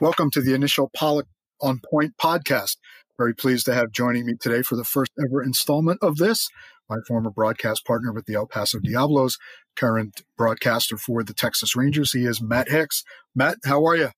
Welcome to the initial Pollock on Point podcast. Very pleased to have joining me today for the first ever installment of this, my former broadcast partner with the El Paso Diablos, current broadcaster for the Texas Rangers. He is Matt Hicks. Matt, how are you?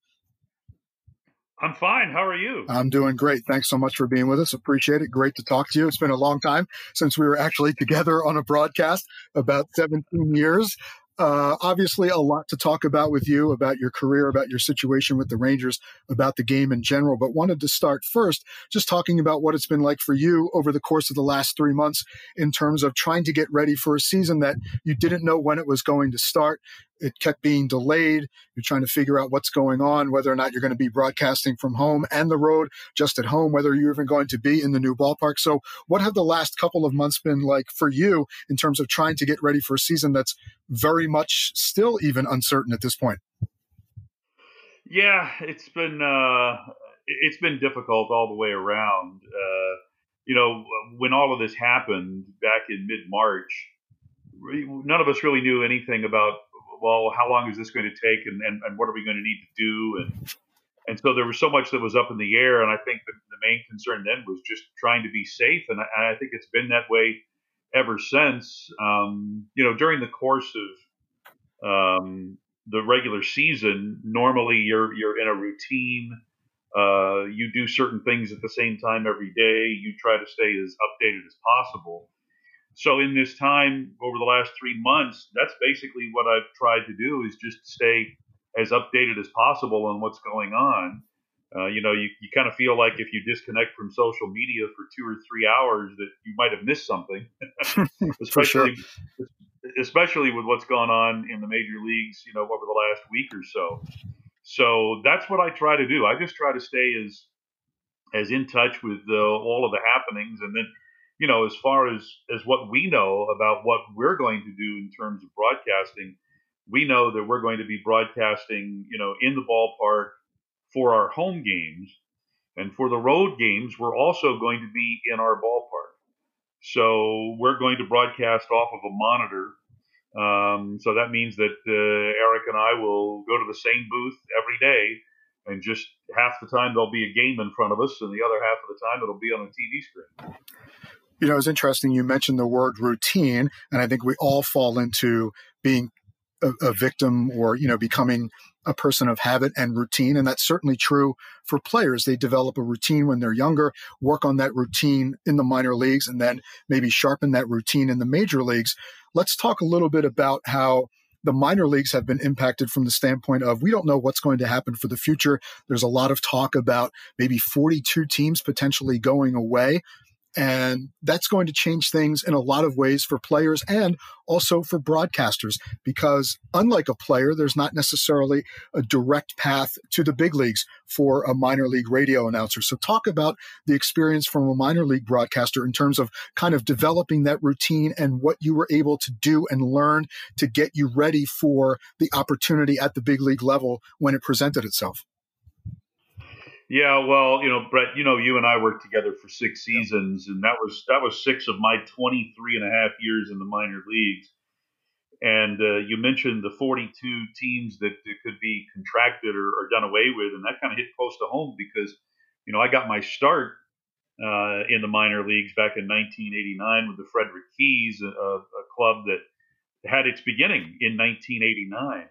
I'm fine. How are you? I'm doing great. Thanks so much for being with us. Appreciate it. Great to talk to you. It's been a long time since we were actually together on a broadcast, about 17 years. Uh, obviously, a lot to talk about with you about your career, about your situation with the Rangers, about the game in general. But wanted to start first just talking about what it's been like for you over the course of the last three months in terms of trying to get ready for a season that you didn't know when it was going to start it kept being delayed. You're trying to figure out what's going on, whether or not you're going to be broadcasting from home and the road, just at home, whether you're even going to be in the new ballpark. So, what have the last couple of months been like for you in terms of trying to get ready for a season that's very much still even uncertain at this point? Yeah, it's been uh, it's been difficult all the way around. Uh, you know, when all of this happened back in mid March, none of us really knew anything about well, how long is this going to take, and, and, and what are we going to need to do, and and so there was so much that was up in the air, and I think the, the main concern then was just trying to be safe, and I, and I think it's been that way ever since. Um, you know, during the course of um, the regular season, normally you're you're in a routine. Uh, you do certain things at the same time every day. You try to stay as updated as possible. So in this time over the last three months, that's basically what I've tried to do is just stay as updated as possible on what's going on. Uh, you know, you, you kind of feel like if you disconnect from social media for two or three hours that you might have missed something, especially sure. especially with what's gone on in the major leagues, you know, over the last week or so. So that's what I try to do. I just try to stay as as in touch with uh, all of the happenings, and then you know, as far as as what we know about what we're going to do in terms of broadcasting, we know that we're going to be broadcasting, you know, in the ballpark for our home games, and for the road games, we're also going to be in our ballpark. So we're going to broadcast off of a monitor. Um, so that means that uh, Eric and I will go to the same booth every day, and just half the time there'll be a game in front of us, and the other half of the time it'll be on a TV screen. You know, it's interesting. You mentioned the word routine, and I think we all fall into being a, a, victim or, you know, becoming a person of habit and routine. And that's certainly true for players. They develop a routine when they're younger, work on that routine in the minor leagues, and then maybe sharpen that routine in the major leagues. Let's talk a little bit about how the minor leagues have been impacted from the standpoint of we don't know what's going to happen for the future. There's a lot of talk about maybe 42 teams potentially going away. And that's going to change things in a lot of ways for players and also for broadcasters, because unlike a player, there's not necessarily a direct path to the big leagues for a minor league radio announcer. So, talk about the experience from a minor league broadcaster in terms of kind of developing that routine and what you were able to do and learn to get you ready for the opportunity at the big league level when it presented itself. Yeah, well, you know, Brett, you know, you and I worked together for six seasons, and that was that was six of my 23 and a half years in the minor leagues. And uh, you mentioned the 42 teams that, that could be contracted or, or, done away with, and that kind of hit close to home because, you know, I got my start uh, in the minor leagues back in 1989 with the Frederick Keys, a, a club that had its beginning in 1989.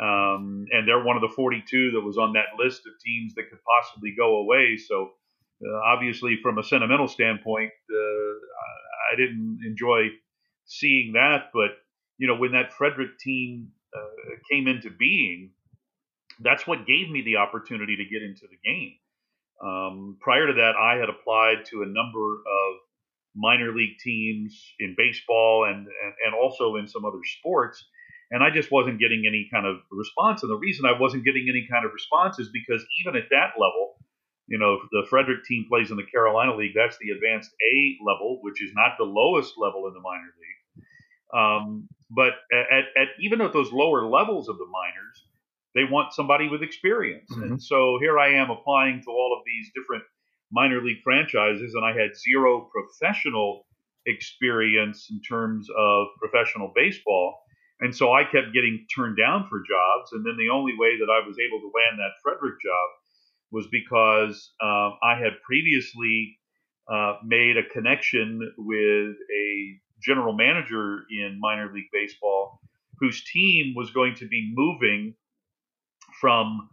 Um, and they're one of the 42 that was on that list of teams that could possibly go away. So, uh, obviously, from a sentimental standpoint, uh, I didn't enjoy seeing that. But you know, when that Frederick team uh, came into being, that's what gave me the opportunity to get into the game. Um, prior to that, I had applied to a number of minor league teams in baseball and, and, and also in some other sports and I just wasn't getting any kind of response. And the reason I wasn't getting any kind of response is because even at that level, you know, the Frederick team plays in the Carolina League. That's the advanced A level, which is not the lowest level in the minor league. Um, but at, at, even at those lower levels of the minors, they want somebody with experience. Mm-hmm. And so here I am applying to all of these different minor league franchises, and I had zero professional experience in terms of professional baseball. And so I kept getting turned down for jobs. And then the only way that I was able to land that Frederick job was because uh, I had previously uh, made a connection with a general manager in minor league baseball whose team was going to be moving from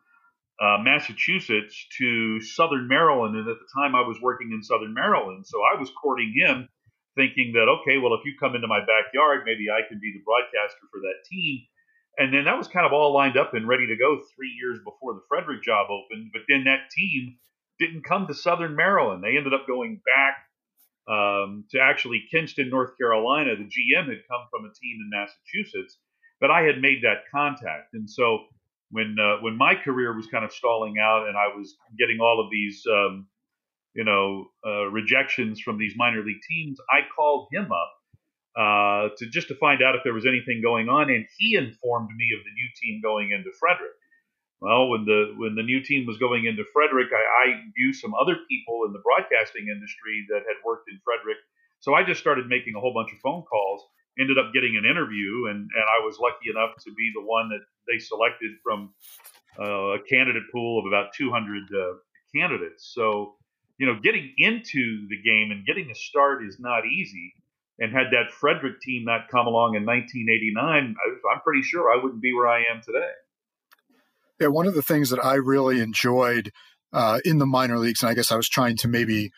uh, Massachusetts to Southern Maryland. And at the time, I was working in Southern Maryland. So I was courting him, thinking that, okay, well, if you come into my backyard, maybe I can be the broadcaster for that team. And then that was kind of all lined up and ready to go three years before the Frederick job opened. But then that team didn't come to Southern Maryland. They ended up going back um, to actually Kinston, North Carolina. The GM had come from a team in Massachusetts, but I had made that contact. And so when uh, when my career was kind of stalling out and I was getting all of these um, you know uh, rejections from these minor league teams, I called him up uh, to just to find out if there was anything going on, and he informed me of the new team going into Frederick. Well, when the when the new team was going into Frederick, I, I knew some other people in the broadcasting industry that had worked in Frederick, so I just started making a whole bunch of phone calls. Ended up getting an interview, and and I was lucky enough to be the one that they selected from uh, a candidate pool of about 200 uh, candidates. So, you know, getting into the game and getting a start is not easy and had that Frederick team not come along in 1989, I, I'm pretty sure I wouldn't be where I am today. Yeah, one of the things that I really enjoyed uh, in the minor leagues, and I guess I was trying to maybe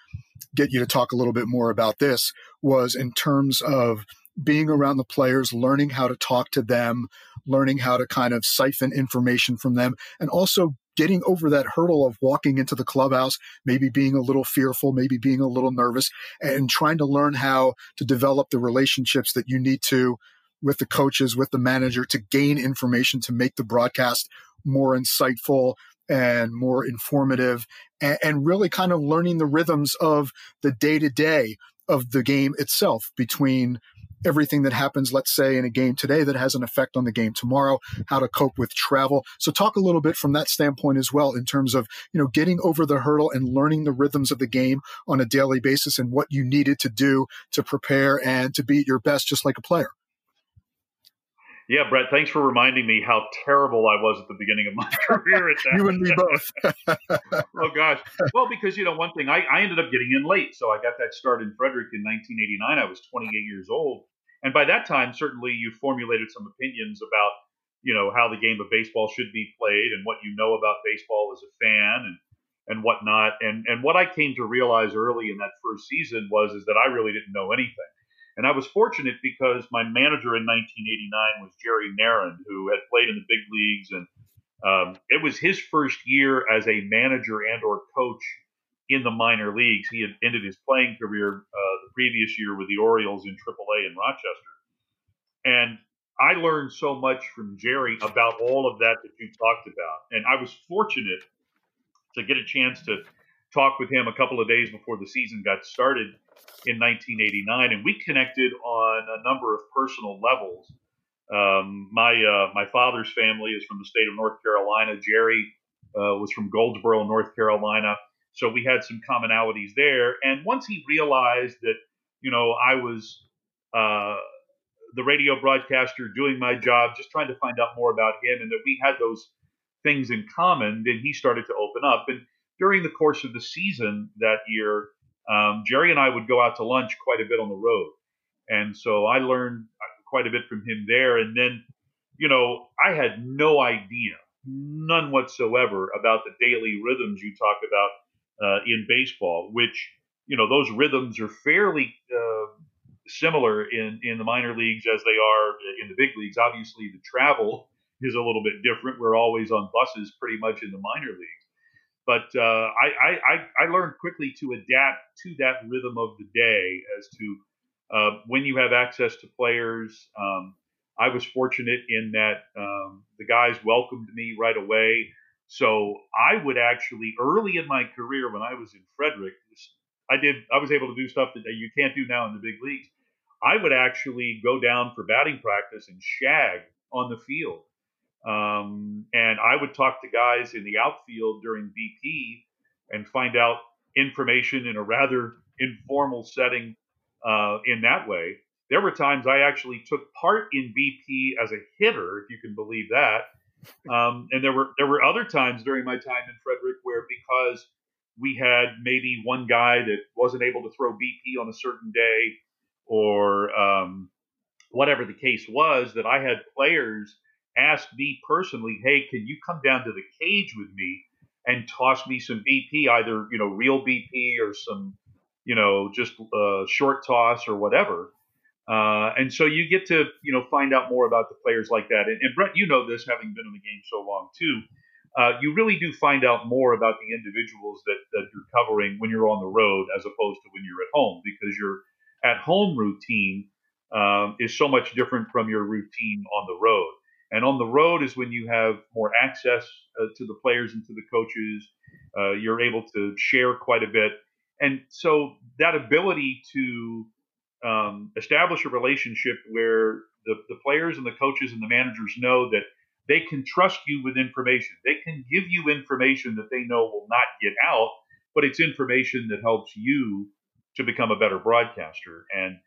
get you to talk a little bit more about this, was in terms of being around the players, learning how to talk to them, learning how to kind of siphon information from them, and also getting over that hurdle of walking into the clubhouse, maybe being a little fearful, maybe being a little nervous, and trying to learn how to develop the relationships that you need to with the coaches, with the manager to gain information to make the broadcast more insightful and more informative and, and really kind of learning the rhythms of the day to day of the game itself between everything that happens, let's say, in a game today that has an effect on the game tomorrow, how to cope with travel. So talk a little bit from that standpoint as well in terms of, you know, getting over the hurdle and learning the rhythms of the game on a daily basis and what you needed to do to prepare and to be at your best just like a player. Yeah, Brett, thanks for reminding me how terrible I was at the beginning of my career at that. you and me both. oh, gosh. Well, because, you know, one thing, I, I ended up getting in late. So I got that start in Frederick in 1989. I was 28 years old. And by that time, certainly you formulated some opinions about, you know, how the game of baseball should be played and what you know about baseball as a fan and, and whatnot. And, and what I came to realize early in that first season was is that I really didn't know anything. And I was fortunate because my manager in 1989 was Jerry Narron, who had played in the big leagues, and um, it was his first year as a manager and or coach in the minor leagues. He had ended his playing career uh, the previous year with the Orioles in AAA in Rochester, and I learned so much from Jerry about all of that that you talked about, and I was fortunate to get a chance to talk with him a couple of days before the season got started in 1989, and we connected on a number of personal levels. Um, my uh, my father's family is from the state of North Carolina. Jerry uh, was from Goldsboro, North Carolina, so we had some commonalities there. And once he realized that, you know, I was uh, the radio broadcaster doing my job, just trying to find out more about him, and that we had those things in common, then he started to open up. And during the course of the season that year, um, Jerry and I would go out to lunch quite a bit on the road. And so I learned quite a bit from him there. And then, you know, I had no idea, none whatsoever, about the daily rhythms you talk about uh, in baseball, which, you know, those rhythms are fairly uh, similar in, in the minor leagues as they are in the big leagues. Obviously, the travel is a little bit different. We're always on buses pretty much in the minor leagues. But uh, I, I, I learned quickly to adapt to that rhythm of the day as to uh, when you have access to players. Um, I was fortunate in that um, the guys welcomed me right away. So I would actually, early in my career when I was in Frederick, I did I was able to do stuff that you can't do now in the big leagues. I would actually go down for batting practice and shag on the field. Um, and I would talk to guys in the outfield during BP and find out information in a rather informal setting uh, in that way. there were times I actually took part in BP as a hitter, if you can believe that. Um, and there were there were other times during my time in Frederick where because we had maybe one guy that wasn't able to throw BP on a certain day, or um, whatever the case was, that I had players ask me personally, "Hey, can you come down to the cage with me and toss me some BP, either you know real BP or some you know just uh, short toss or whatever." Uh, and so you get to you know find out more about the players like that. And, and Brett, you know this, having been in the game so long too. Uh, you really do find out more about the individuals that, that you're covering when you're on the road as opposed to when you're at home because your at home routine um, is so much different from your routine on the road. And on the road is when you have more access uh, to the players and to the coaches. Uh, you're able to share quite a bit. And so that ability to um, establish a relationship where the, the players and the coaches and the managers know that they can trust you with information. They can give you information that they know will not get out, but it's information that helps you to become a better broadcaster. And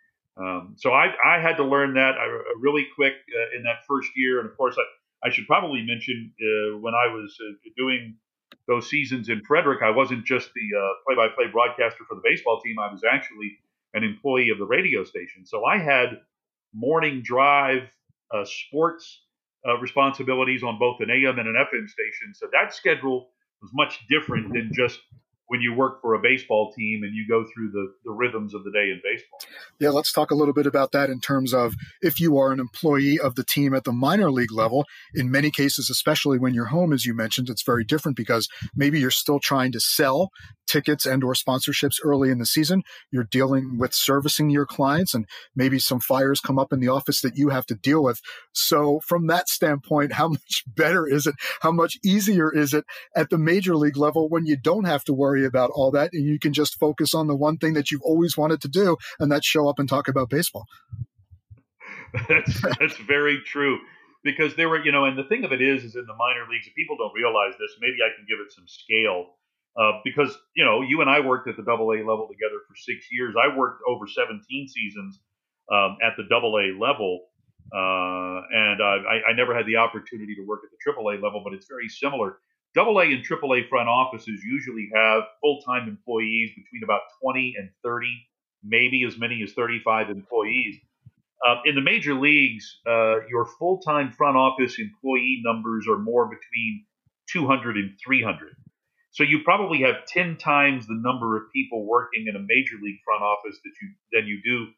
um, so I, I, had to learn that uh, really quick uh, in that first year. And of course, I, I should probably mention uh, when I was uh, doing those seasons in Frederick, I wasn't just the uh, play-by-play broadcaster for the baseball team. I was actually an employee of the radio station. So I had morning drive uh, sports responsibilities on both an AM and an FM station. So that schedule was much different than just when you work for a baseball team and you go through the, the rhythms of the day in baseball. Yeah, let's talk a little bit about that in terms of if you are an employee of the team at the minor league level. In many cases, especially when you're home, as you mentioned, it's very different because maybe you're still trying to sell tickets and or sponsorships early in the season. You're dealing with servicing your clients and maybe some fires come up in the office that you have to deal with. So from that standpoint, how much better is it? How much easier is it at the major league level when you don't have to worry worry about all that and you can just focus on the one thing that you've always wanted to do and that's show up and talk about baseball. That's that's very true because there were you know and the thing of it is is in the minor leagues people don't realize this maybe i can give it some scale uh, because you know you and i worked at the double a level together for six years. I worked over 17 seasons um, at the double a level uh, and uh, I, I, never had the opportunity to work at the triple a level but it's very similar Double A and Triple A front offices usually have full time employees between about 20 and 30, maybe as many as 35 employees. Uh, in the major leagues, uh, your full time front office employee numbers are more between 200 and 300. So you probably have 10 times the number of people working in a major league front office that you than you do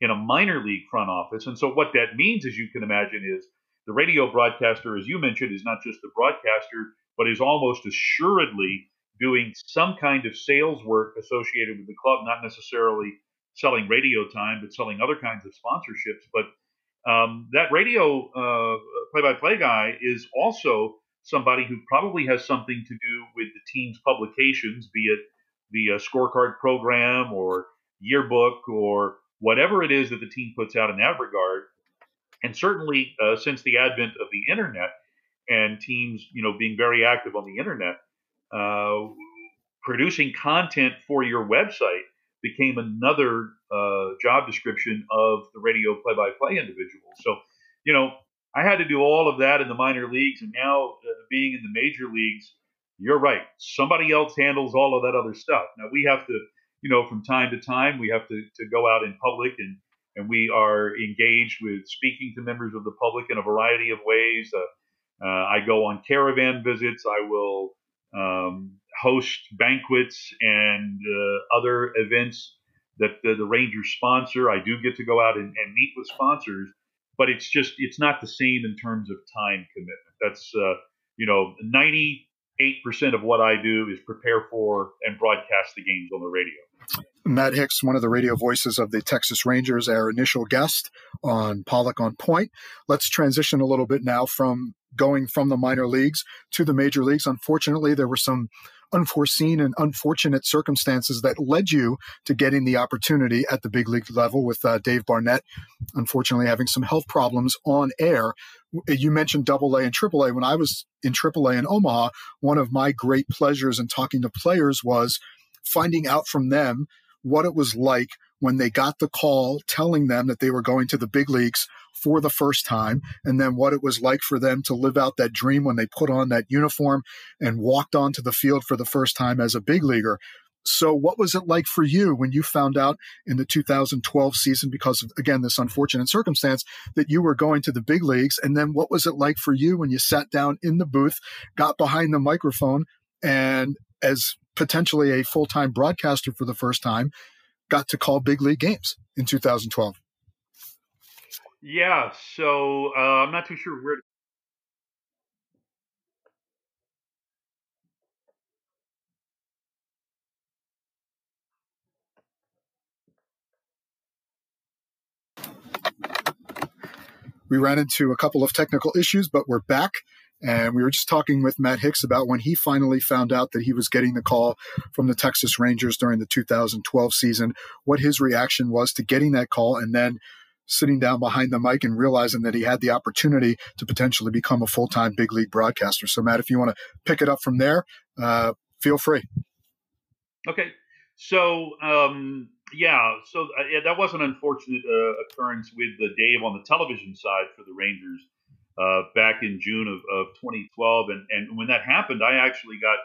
in a minor league front office. And so what that means, as you can imagine, is the radio broadcaster, as you mentioned, is not just the broadcaster, but is almost assuredly doing some kind of sales work associated with the club, not necessarily selling radio time, but selling other kinds of sponsorships. But um, that radio uh, play-by-play guy is also somebody who probably has something to do with the team's publications, be it the uh, scorecard program or yearbook or whatever it is that the team puts out in that regard. And certainly, uh, since the advent of the internet, and teams, you know, being very active on the internet, uh, producing content for your website became another uh, job description of the radio play-by-play individual. So, you know, I had to do all of that in the minor leagues, and now uh, being in the major leagues, you're right. Somebody else handles all of that other stuff. Now we have to, you know, from time to time, we have to, to go out in public and and we are engaged with speaking to members of the public in a variety of ways. Uh, uh, I go on caravan visits. I will um, host banquets and uh, other events that the, the, Rangers sponsor. I do get to go out and, and, meet with sponsors, but it's just it's not the same in terms of time commitment. That's uh, you know ninety eight percent of what I do is prepare for and broadcast the games on the radio. Matt Hicks, one of the radio voices of the Texas Rangers, our initial guest on Pollock on Point. Let's transition a little bit now from going from the minor leagues to the major leagues. Unfortunately, there were some unforeseen and unfortunate circumstances that led you to getting the opportunity at the big league level with uh, Dave Barnett, unfortunately having some health problems on air. You mentioned double A and triple A. When I was in triple A in Omaha, one of my great pleasures in talking to players was finding out from them what it was like when they got the call telling them that they were going to the big leagues for the first time, and then what it was like for them to live out that dream when they put on that uniform and walked onto the field for the first time as a big leaguer. So, what was it like for you when you found out in the 2012 season, because of, again, this unfortunate circumstance, that you were going to the big leagues? And then what was it like for you when you sat down in the booth, got behind the microphone, and as potentially a full time broadcaster for the first time, got to call big league games in 2012? Yeah, so uh, I'm not too sure where We ran into a couple of technical issues, but we're back. And we were just talking with Matt Hicks about when he finally found out that he was getting the call from the Texas Rangers during the 2012 season, what his reaction was to getting that call and then sitting down behind the mic and realizing that he had the opportunity to potentially become a full time big league broadcaster. So, Matt, if you want to pick it up from there, uh, feel free. Okay. So, um, yeah, so uh, yeah, that was an unfortunate uh, occurrence with the Dave on the television side for the Rangers uh, back in June of, of 2012. And, and when that happened, I actually got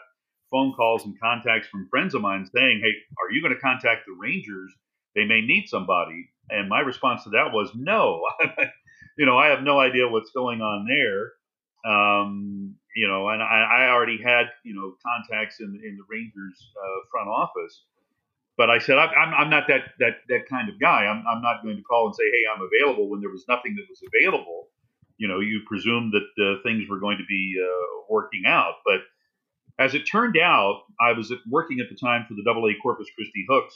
phone calls and contacts from friends of mine saying, Hey, are you going to contact the Rangers? They may need somebody. And my response to that was, No. you know, I have no idea what's going on there. Um, you know, and I, I, already had, you know, contacts in, in the Rangers uh, front office. But I said, I'm, I'm not that, that, that kind of guy. I'm, I'm not going to call and say, Hey, I'm available when there was nothing that was available you know, you presumed that uh, things were going to be uh, working out. But as it turned out, I was working at the time for the Double A Corpus Christi Hooks,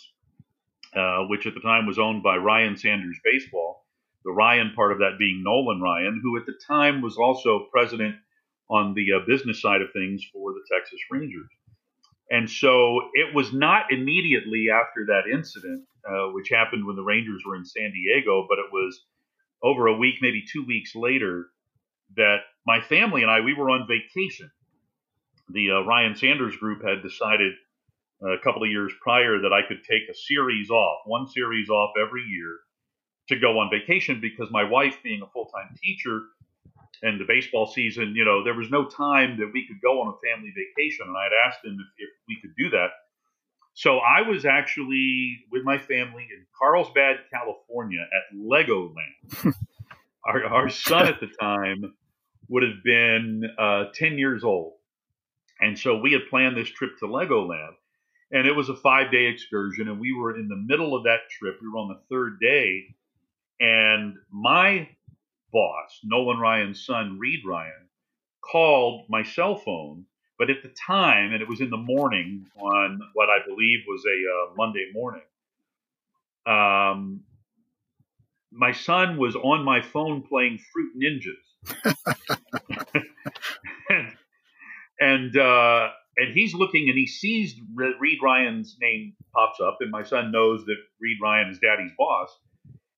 uh, which at the time was owned by Ryan Sanders Baseball. The Ryan part of that being Nolan Ryan, who at the time was also president on the uh, business side of things for the Texas Rangers. And so it was not immediately after that incident, uh, which happened when the Rangers were in San Diego, but it was over a week, maybe two weeks later, that my family and I we were on vacation. The uh, Ryan Sanders group had decided a couple of years prior that I could take a series off, one series off every year, to go on vacation because my wife, being a full time teacher, and the baseball season, you know, there was no time that we could go on a family vacation. And I had asked him if, if we could do that. So I was actually with my family in Carlsbad, California at Legoland. our, our son at the time would have been uh, 10 years old. And so we had planned this trip to Legoland. And it was a five day excursion. And we were in the middle of that trip. We were on the third day. And my boss, Nolan Ryan's son, Reid Ryan, called my cell phone but at the time, and it was in the morning on what I believe was a uh, Monday morning, um, my son was on my phone playing Fruit Ninjas. and and, uh, and he's looking and he sees Reid Ryan's name pops up, and my son knows that Reid Ryan is daddy's boss.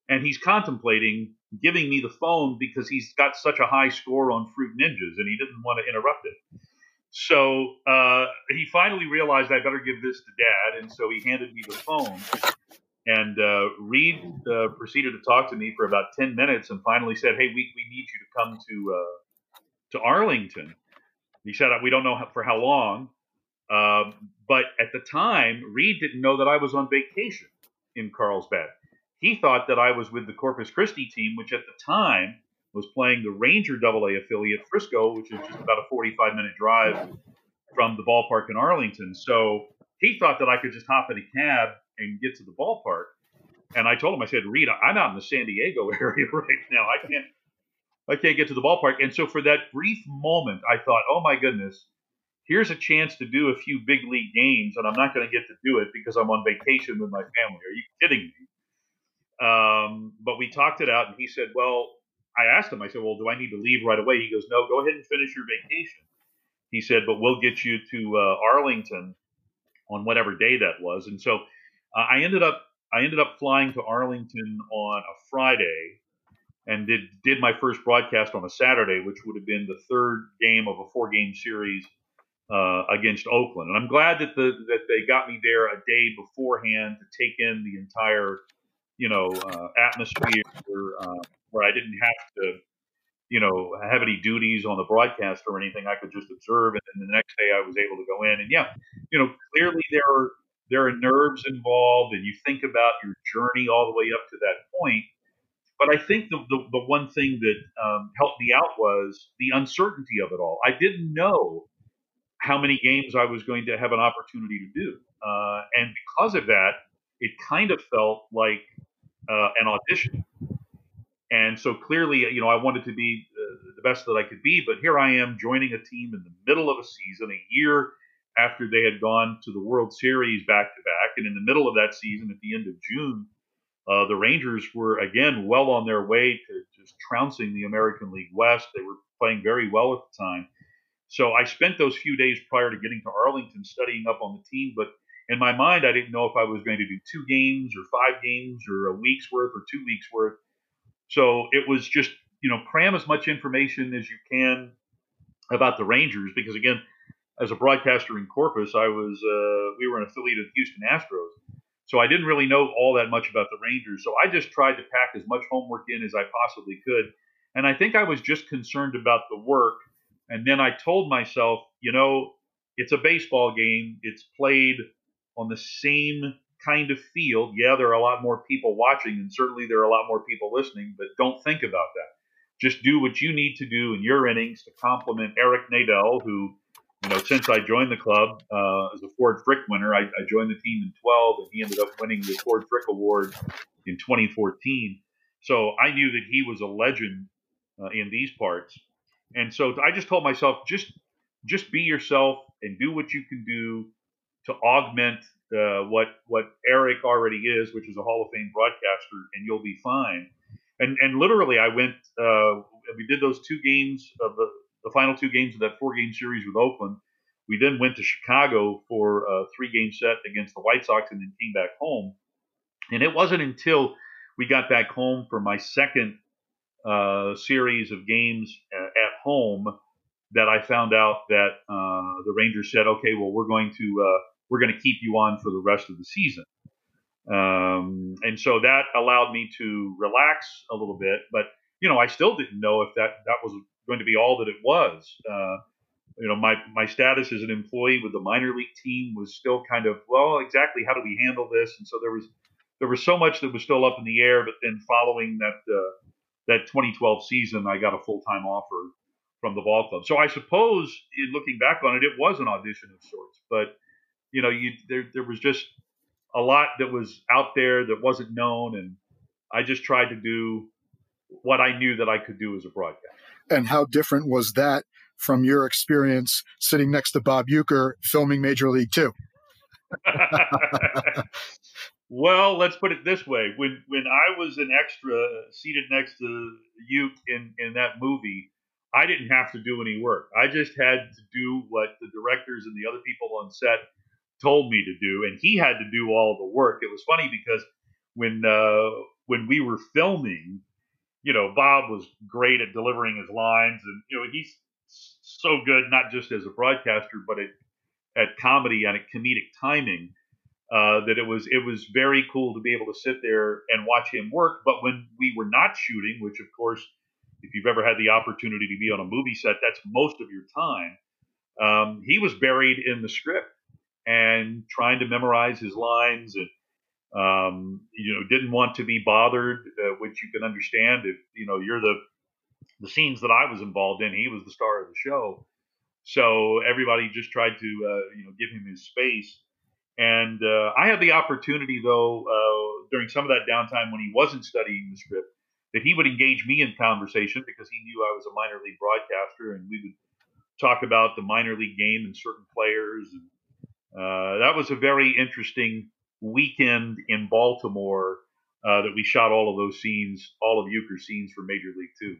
And he's contemplating giving me the phone because he's got such a high score on Fruit Ninjas and he didn't want to interrupt it. So uh, he finally realized I better give this to dad, and so he handed me the phone. And uh, Reid uh, proceeded to talk to me for about ten minutes, and finally said, "Hey, we, we need you to come to uh, to Arlington." He said, "We don't know for how long." Um, but at the time, Reid didn't know that I was on vacation in Carlsbad. He thought that I was with the Corpus Christi team, which at the time was playing the Ranger Double A affiliate Frisco, which is just about a 45 minute drive from the ballpark in Arlington. So he thought that I could just hop in a cab and get to the ballpark. And I told him, I said, Reid, I'm out in the San Diego area right now. I can't, I can't get to the ballpark. And so for that brief moment, I thought, oh my goodness, here's a chance to do a few big league games, and I'm not going to get to do it because I'm on vacation with my family. Are you kidding me? Um, but we talked it out, and he said, well, I asked him, I said, well, do I need to leave right away? He goes, no, go ahead and finish your vacation. He said, but we'll get you to uh, Arlington on whatever day that was. And so uh, I ended up I ended up flying to Arlington on a Friday and did did my first broadcast on a Saturday, which would have been the third game of a four game series uh, against Oakland. And I'm glad that the that they got me there a day beforehand to take in the entire, you know, uh, atmosphere uh, where I didn't have to, you know, have any duties on the broadcast or anything. I could just observe, and then the next day I was able to go in. And yeah, you know, clearly there are there are nerves involved, and you think about your journey all the way up to that point. But I think the, the, the one thing that um, helped me out was the uncertainty of it all. I didn't know how many games I was going to have an opportunity to do. Uh, and because of that, it kind of felt like uh, an audition. And so clearly, you know, I wanted to be uh, the best that I could be, but here I am joining a team in the middle of a season, a year after they had gone to the World Series back to back. And in the middle of that season, at the end of June, uh, the Rangers were again well on their way to just trouncing the American League West. They were playing very well at the time. So I spent those few days prior to getting to Arlington studying up on the team, but in my mind, I didn't know if I was going to do two games or five games or a week's worth or two weeks worth. So it was just, you know, cram as much information as you can about the Rangers because, again, as a broadcaster in Corpus, I was, uh, we were an affiliate of the Houston Astros. So I didn't really know all that much about the Rangers. So I just tried to pack as much homework in as I possibly could. And I think I was just concerned about the work and then I told myself, you know, it's a baseball game. It's played on the same kind of field. Yeah, there are a lot more people watching, and certainly there are a lot more people listening, but don't think about that. Just do what you need to do in your innings to complement Eric Nadel, who, you know, since I joined the club uh, as a Ford Frick winner, I, I joined the team in 12, and he ended up winning the Ford Frick Award in 2014. So I knew that he was a legend uh, in these parts. And so I just told myself, just just be yourself and do what you can do to augment uh, what what Eric already is, which is a Hall of Fame broadcaster, and you'll be fine. And and literally, I went. Uh, we did those two games of the the final two games of that four game series with Oakland. We then went to Chicago for a three game set against the White Sox, and then came back home. And it wasn't until we got back home for my second uh, series of games at home that I found out that uh, the Rangers said, okay, well, we're going to uh, we're going to keep you on for the rest of the season. Um, and so that allowed me to relax a little bit, but you know, I still didn't know if that that was going to be all that it was. Uh, you know, my my status as an employee with the minor league team was still kind of well, exactly how do we handle this? And so there was there was so much that was still up in the air. But then following that uh, that 2012 season, I got a full time offer from the ball club. So I suppose, in looking back on it, it was an audition of sorts. But you know, you there there was just a lot that was out there that wasn't known, and I just tried to do what I knew that I could do as a broadcaster. And how different was that from your experience sitting next to Bob Uecker filming Major League Two? Well, let's put it this way: when when I was an extra seated next to Uke in in that movie, I didn't have to do any work. I just had to do what the directors and the other people on set told me to do, and he had to do all the work. It was funny because when uh, when we were filming, you know, Bob was great at delivering his lines, and you know, he's so good not just as a broadcaster, but at at comedy and at comedic timing uh, that it was it was very cool to be able to sit there and watch him work. But when we were not shooting, which of course, if you've ever had the opportunity to be on a movie set, that's most of your time. Um, he was buried in the script and trying to memorize his lines and um, you know didn't want to be bothered, uh, which you can understand if you know you're the the scenes that I was involved in. He was the star of the show, so everybody just tried to uh, you know give him his space. And uh, I had the opportunity, though, uh, during some of that downtime when he wasn't studying the script, that he would engage me in conversation because he knew I was a minor league broadcaster, and we would talk about the minor league game and certain players. And uh, that was a very interesting weekend in Baltimore uh, that we shot all of those scenes, all of Uecker scenes for Major League Two.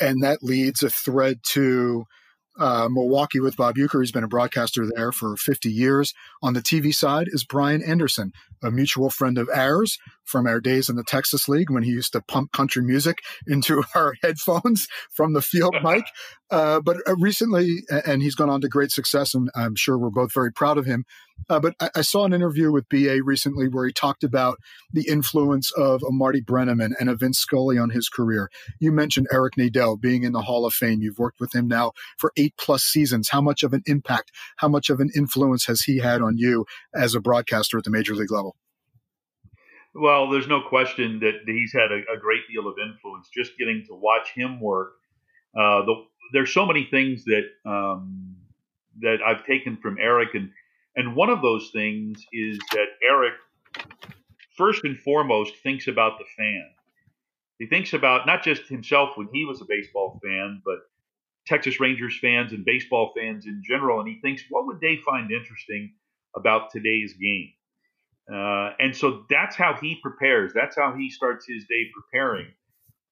And that leads a thread to uh, Milwaukee with Bob Uecker. He's been a broadcaster there for 50 years. On the TV side is Brian Anderson, a mutual friend of ours from our days in the Texas League when he used to pump country music into our headphones from the field mic. Uh, but uh, recently, and he's gone on to great success, and I'm sure we're both very proud of him. Uh, but I, I, saw an interview with BA recently where he talked about the influence of a Marty Brennaman and a Vince Scully on his career. You mentioned Eric Nadel being in the Hall of Fame. You've worked with him now for eight plus seasons. How much of an impact, how much of an influence has he had on you as a broadcaster at the major league level? Well, there's no question that he's had a, a great deal of influence. Just getting to watch him work, uh, the, there's so many things that um, that I've taken from Eric, and and one of those things is that Eric, first and foremost, thinks about the fan. He thinks about not just himself when he was a baseball fan, but Texas Rangers fans and baseball fans in general, and he thinks, what would they find interesting about today's game? Uh, and so that's how he prepares. That's how he starts his day preparing.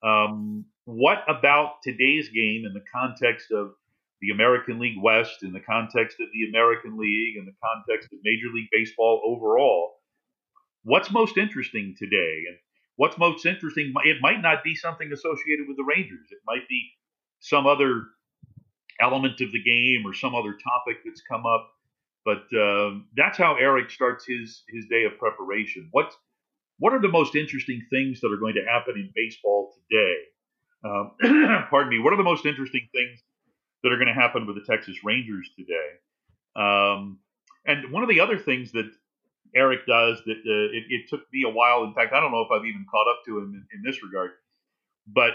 Um, what about today's game in the context of the American League West, in the context of the American League, in the context of Major League Baseball overall? What's most interesting today? And what's most interesting, it might not be something associated with the Rangers. It might be some other element of the game or some other topic that's come up but um, that's how Eric starts his his day of preparation. What what are the most interesting things that are going to happen in baseball today? Um, pardon me. What are the most interesting things that are going to happen with the Texas Rangers today? Um, and one of the other things that Eric does that uh, it, it, took me a while. In fact, I don't know if I've even caught up to him in, in this regard. But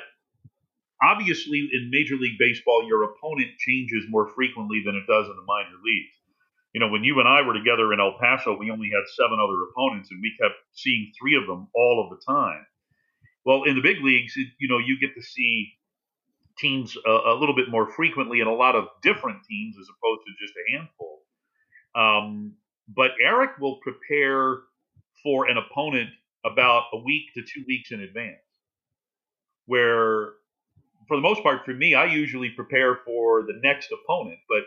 obviously, in Major League Baseball, your opponent changes more frequently than it does in the minor leagues you know, when you and I were together in El Paso, we only had seven other opponents, and we kept seeing three of them all of the time. Well, in the big leagues, you know, you get to see teams a, a, little bit more frequently and a lot of different teams as opposed to just a handful. Um, but Eric will prepare for an opponent about a week to two weeks in advance. Where, for the most part, for me, I usually prepare for the next opponent, but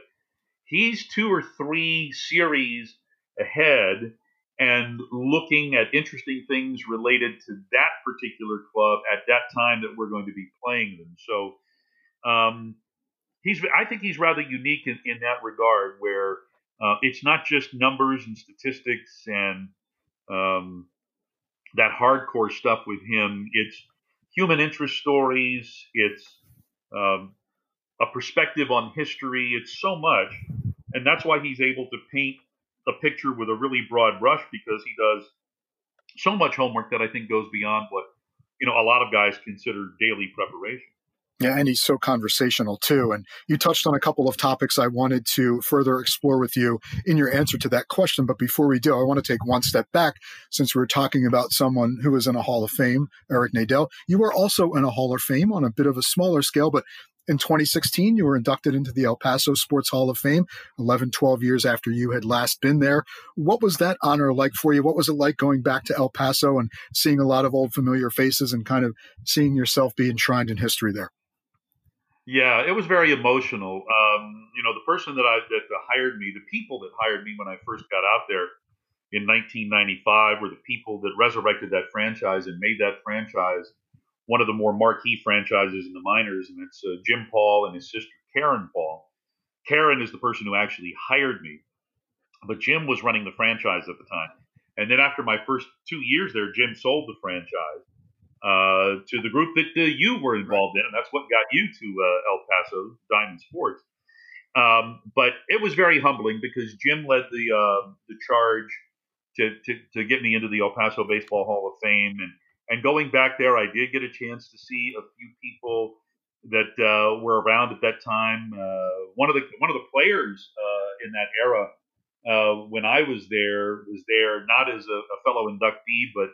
he's two or three series ahead and looking at interesting things related to that particular club at that time that we're going to be playing them. So um, he's I think he's rather unique in, in that regard, where uh, it's not just numbers and statistics and um, that hardcore stuff with him. It's human interest stories. It's um, a perspective on history. It's so much, and that's why he's able to paint a picture with a really broad brush because he does so much homework that I think goes beyond what you know a lot of guys consider daily preparation. Yeah, and he's so conversational too. And you touched on a couple of topics I wanted to further explore with you in your answer to that question. But before we do, I want to take one step back since we are talking about someone who is in a Hall of Fame, Eric Nadel. You are also in a Hall of Fame on a bit of a smaller scale, but in 2016, you were inducted into the El Paso Sports Hall of Fame, 11, 12 years after you had last been there. What was that honor like for you? What was it like going back to El Paso and seeing a lot of old familiar faces and kind of seeing yourself be enshrined in history there? Yeah, it was very emotional. Um, you know, the person that I that hired me, the people that hired me when I first got out there in 1995, were the people that resurrected that franchise and made that franchise one of the more marquee franchises in the minors, and it's uh, Jim Paul and his sister Karen Paul. Karen is the person who actually hired me, but Jim was running the franchise at the time. And then after my first two years there, Jim sold the franchise uh, to the group that uh, you were involved in, and that's what got you to uh, El Paso Diamond Sports. Um, but it was very humbling because Jim led the uh, the charge to, to, to get me into the El Paso Baseball Hall of Fame, and and going back there, I did get a chance to see a few people that uh, were around at that time. Uh, one of the one of the players uh, in that era uh, when I was there was there not as a, a fellow inductee, but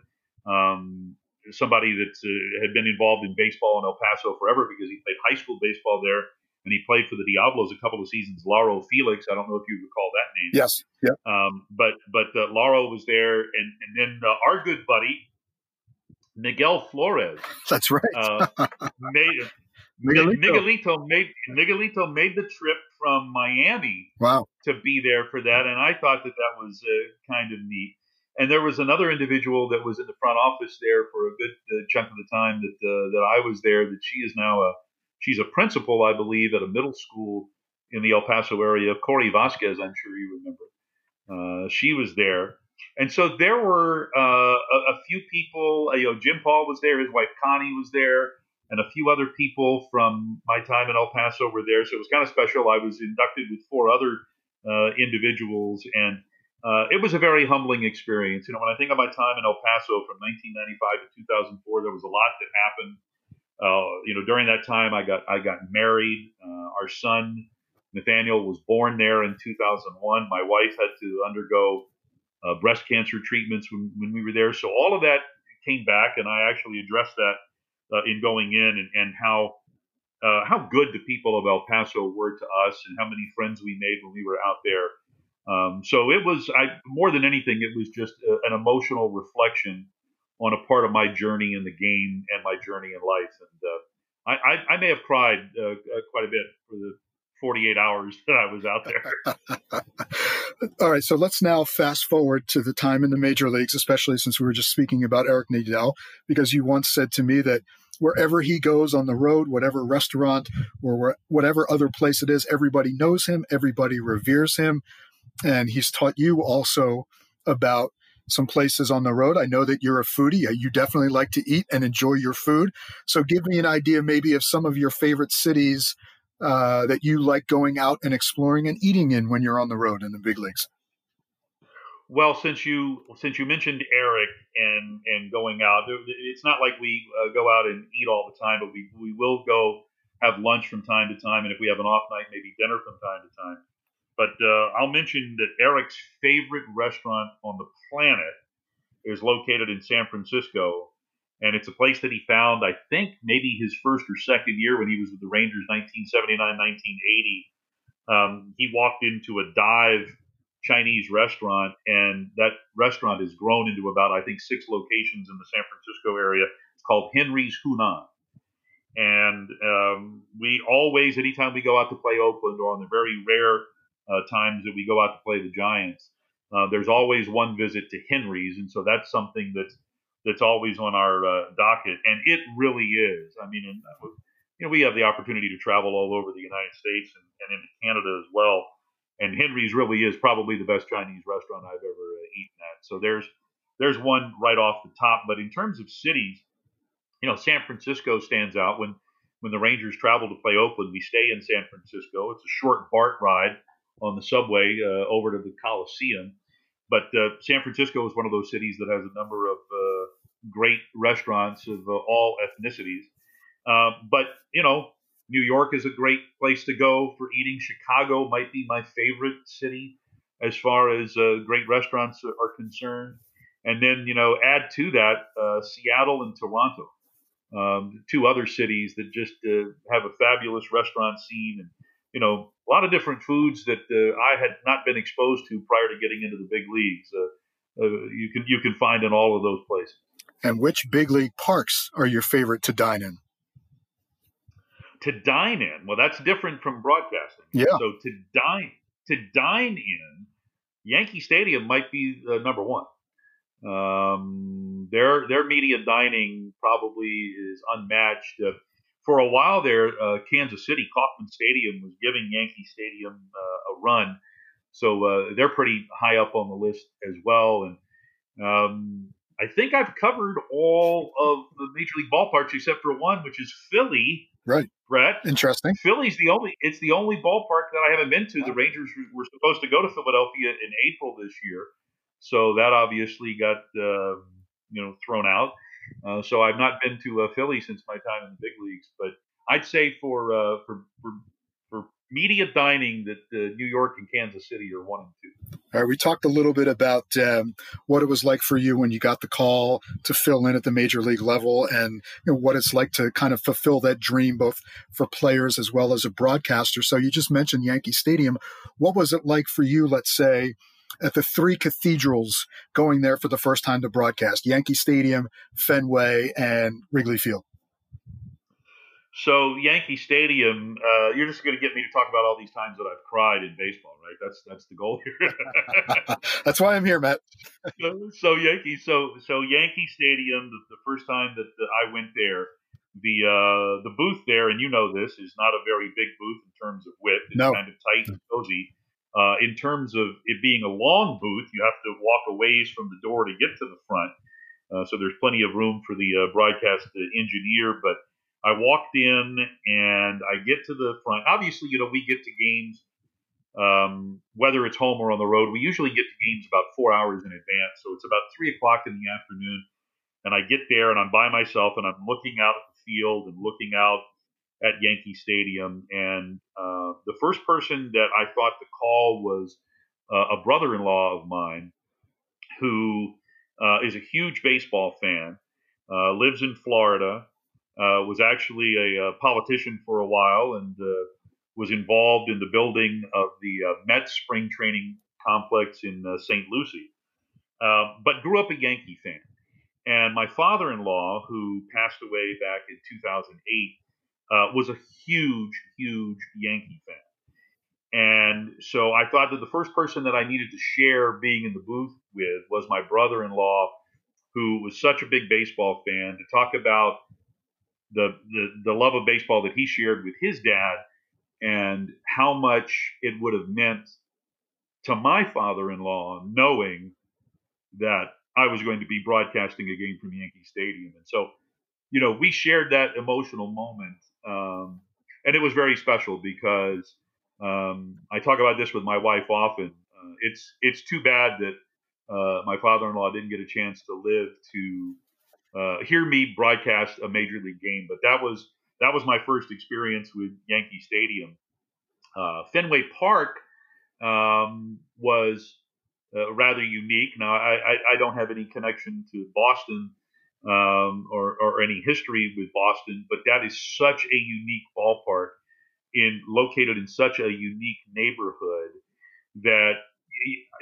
um, somebody that uh, had been involved in baseball in El Paso forever because he played high school baseball there and he played for the Diablos a couple of seasons. Lauro Felix, I don't know if you recall that name. Yes. Yeah. Um, but but uh, Lauro was there, and and then our good buddy Miguel Flores. That's right. uh, made, Miguelito. Miguelito made Miguelito made the trip from Miami. Wow. To be there for that, and I thought that that was uh, kind of neat. and there was another individual that was in the front office there for a good uh, chunk of the time that uh, that I was there. That she is now a she's a principal, I believe, at a middle school in the El Paso area. Corey Vasquez, I'm sure you remember. Uh, she was there, and so there were uh, a, a, few people. you know, Jim Paul was there. His wife Connie was there. And a few other people from my time in El Paso were there, so it was kind of special. I was inducted with four other uh, individuals, and uh, it was a very humbling experience. You know, when I think of my time in El Paso from 1995 to 2004, there was a lot that happened. Uh, you know, during that time, I got I got married. Uh, our son Nathaniel was born there in 2001. My wife had to undergo uh, breast cancer treatments when, when we were there. So all of that came back, and I actually addressed that uh, in going in and, and how uh, how good the people of El Paso were to us, and how many friends we made when we were out there. Um, so it was, I more than anything, it was just a, an emotional reflection on a part of my journey in the game and my journey in life. And uh, I, I, I, may have cried uh, uh quite a bit for the 48 hours that I was out there. All right, so let's now fast forward to the time in the major leagues, especially since we were just speaking about Eric Nadel, because you once said to me that wherever he goes on the road, whatever restaurant or whatever other place it is, everybody knows him, everybody reveres him. And he's taught you also about some places on the road. I know that you're a foodie. You definitely like to eat and enjoy your food. So give me an idea maybe of some of your favorite cities uh, that you like going out and exploring and eating in when you're on the road in the big leagues. Well, since you since you mentioned Eric and and going out, it's not like we uh, go out and eat all the time, but we we will go have lunch from time to time, and if we have an off night, maybe dinner from time to time. But uh, I'll mention that Eric's favorite restaurant on the planet is located in San Francisco, and it's a place that he found, I think, maybe his first or second year when he was with the Rangers, 1979, 1980. Um, he walked into a dive Chinese restaurant, and that restaurant has grown into about I think six locations in the San Francisco area. It's called Henry's Hunan, and um, we always, anytime we go out to play Oakland, or on the very rare uh, times that we go out to play the Giants, uh, there's always one visit to Henry's, and so that's something that's that's always on our uh, docket, and it really is. I mean, and, uh, you know, we have the opportunity to travel all over the United States and, and into Canada as well and Henry's really is probably the best Chinese restaurant I've ever uh, eaten at. So there's there's one right off the top. But in terms of cities, you know, San Francisco stands out. When when the Rangers travel to play Oakland, we stay in San Francisco. It's a short BART ride on the subway uh, over to the Coliseum. But uh, San Francisco is one of those cities that has a number of uh, great restaurants of uh, all ethnicities. But you know, New York is a great place to go for eating. Chicago might be my favorite city as far as uh, great restaurants are concerned. And then, you know, add to that uh, Seattle and Toronto, um, two other cities that just uh, have a fabulous restaurant scene and, you know, a lot of different foods that uh, I had not been exposed to prior to getting into the big leagues. Uh, uh, you can you can find in all of those places. And which big league parks are your favorite to dine in? to dine in. Well, that's different from broadcasting. Yeah. So to dine to dine in, Yankee Stadium might be the number one. Um, their their media dining probably is unmatched. Uh, for a while there, uh, Kansas City Kauffman Stadium was giving Yankee Stadium uh, a run, so uh, they're pretty high up on the list as well. And um, I think I've covered all of the major league ballparks except for one, which is Philly. Right. Brett. Interesting. Philly's the only it's the only ballpark that I haven't been to. The Rangers were supposed to go to Philadelphia in April this year, so that obviously got uh, you know thrown out. Uh, so I've not been to uh, Philly since my time in the big leagues. But I'd say for uh, for, for for media dining that uh, New York and Kansas City are one and two. All right, we talked a little bit about um, what it was like for you when you got the call to fill in at the major league level, and you know, what it's like to kind of fulfill that dream, both for players as well as a broadcaster. So you just mentioned Yankee Stadium. What was it like for you? Let's say at the three cathedrals going there for the first time to broadcast Yankee Stadium, Fenway, and Wrigley Field. So Yankee Stadium, uh, you're just going to get me to talk about all these times that I've cried in baseball, right? That's that's the goal here. that's why I'm here, Matt. so, so Yankee, so so Yankee Stadium, the, the first time that, that, I went there, the uh, the booth there, and you know this is not a very big booth in terms of width. It's no. kind of tight and cozy. Uh, in terms of it being a long booth, you have to walk a ways from the door to get to the front. Uh, so there's plenty of room for the uh, broadcast engineer, but I walked in and I get to the front. Obviously, you know, we get to games, um, whether it's home or on the road. We usually get to games about four hours in advance. So it's about three o'clock in the afternoon. And I get there and I'm by myself and I'm looking out at the field and looking out at Yankee Stadium. And uh, the first person that I thought to call was uh, a brother in law of mine who uh, is a huge baseball fan, uh, lives in Florida uh, was actually a, a, politician for a while and uh, was involved in the building of the uh, Mets spring training complex in uh, St. Lucie, uh, but grew up a Yankee fan. And my father in law, who passed away back in 2008, uh, was a huge, huge Yankee fan. And so I thought that the first person that I needed to share being in the booth with was my brother in law, who was such a big baseball fan, to talk about the, the the love of baseball that he shared with his dad and how much it would have meant to my father-in-law knowing that I was going to be broadcasting a game from Yankee Stadium. And so, you know, we shared that emotional moment. Um, and it was very special because um, I talk about this with my wife often. Uh, it's it's too bad that uh, my father-in-law didn't get a chance to live to uh, hear me broadcast a major league game. But that was that was my first experience with Yankee Stadium. Uh, Fenway Park um, was uh, rather unique. Now I, I, I, don't have any connection to Boston um, or, or any history with Boston, but that is such a unique ballpark in located in such a unique neighborhood that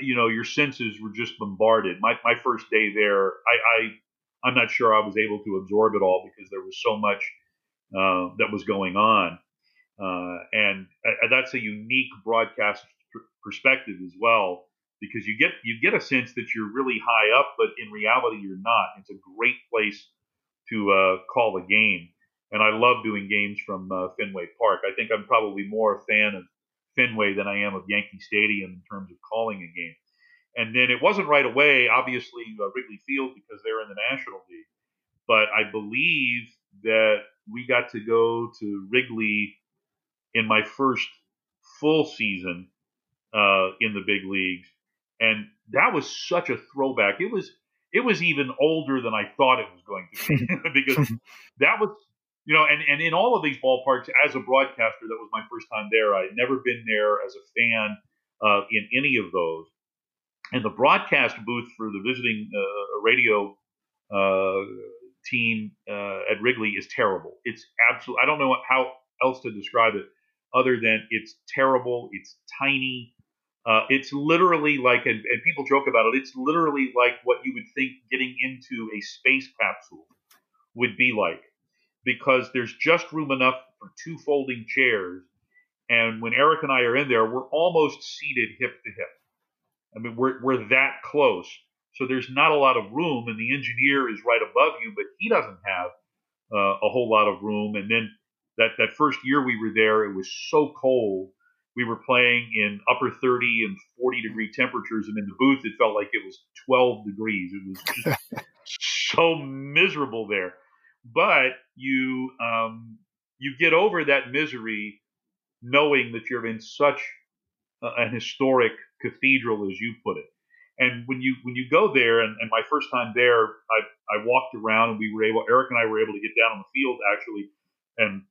you know your senses were just bombarded. My my first day there, I, I I'm not sure I was able to absorb it all because there was so much uh, that was going on. Uh, and uh, that's a unique broadcast pr- perspective as well because you get you get a sense that you're really high up, but in reality you're not. It's a great place to uh, call a game, and I love doing games from uh, Fenway Park. I think I'm probably more a fan of Fenway than I am of Yankee Stadium in terms of calling a game. And then it wasn't right away, obviously, uh, Wrigley Field because they're in the National League. But I believe that we got to go to Wrigley in my first full season uh, in the big leagues, and that was such a throwback. It was it was even older than I thought it was going to be because that was you know, and, and in all of these ballparks, as a broadcaster, that was my first time there. I had never been there as a fan uh, in any of those and the broadcast booth for the visiting uh, radio uh, team uh, at Wrigley is terrible. It's absolutely. I don't know how else to describe it other than it's terrible. It's tiny. Uh, it's literally like, and, and, people joke about it. It's literally like what you would think getting into a space capsule would be like, because there's just room enough for two folding chairs. And when Eric and I are in there, we're almost seated hip to hip. I mean, we're, we're that close. So there's not a lot of room, and the engineer is right above you, but he doesn't have uh, a whole lot of room. And then that, that first year we were there, it was so cold. We were playing in upper 30 and 40 degree temperatures, and in the booth, it felt like it was 12 degrees. It was so miserable there. But you um, you get over that misery knowing that you're in such an historic cathedral, as you put it. And when you when you go there, and, and my first time there, I, I walked around and we were able, Eric and I were able to get down on the field actually, and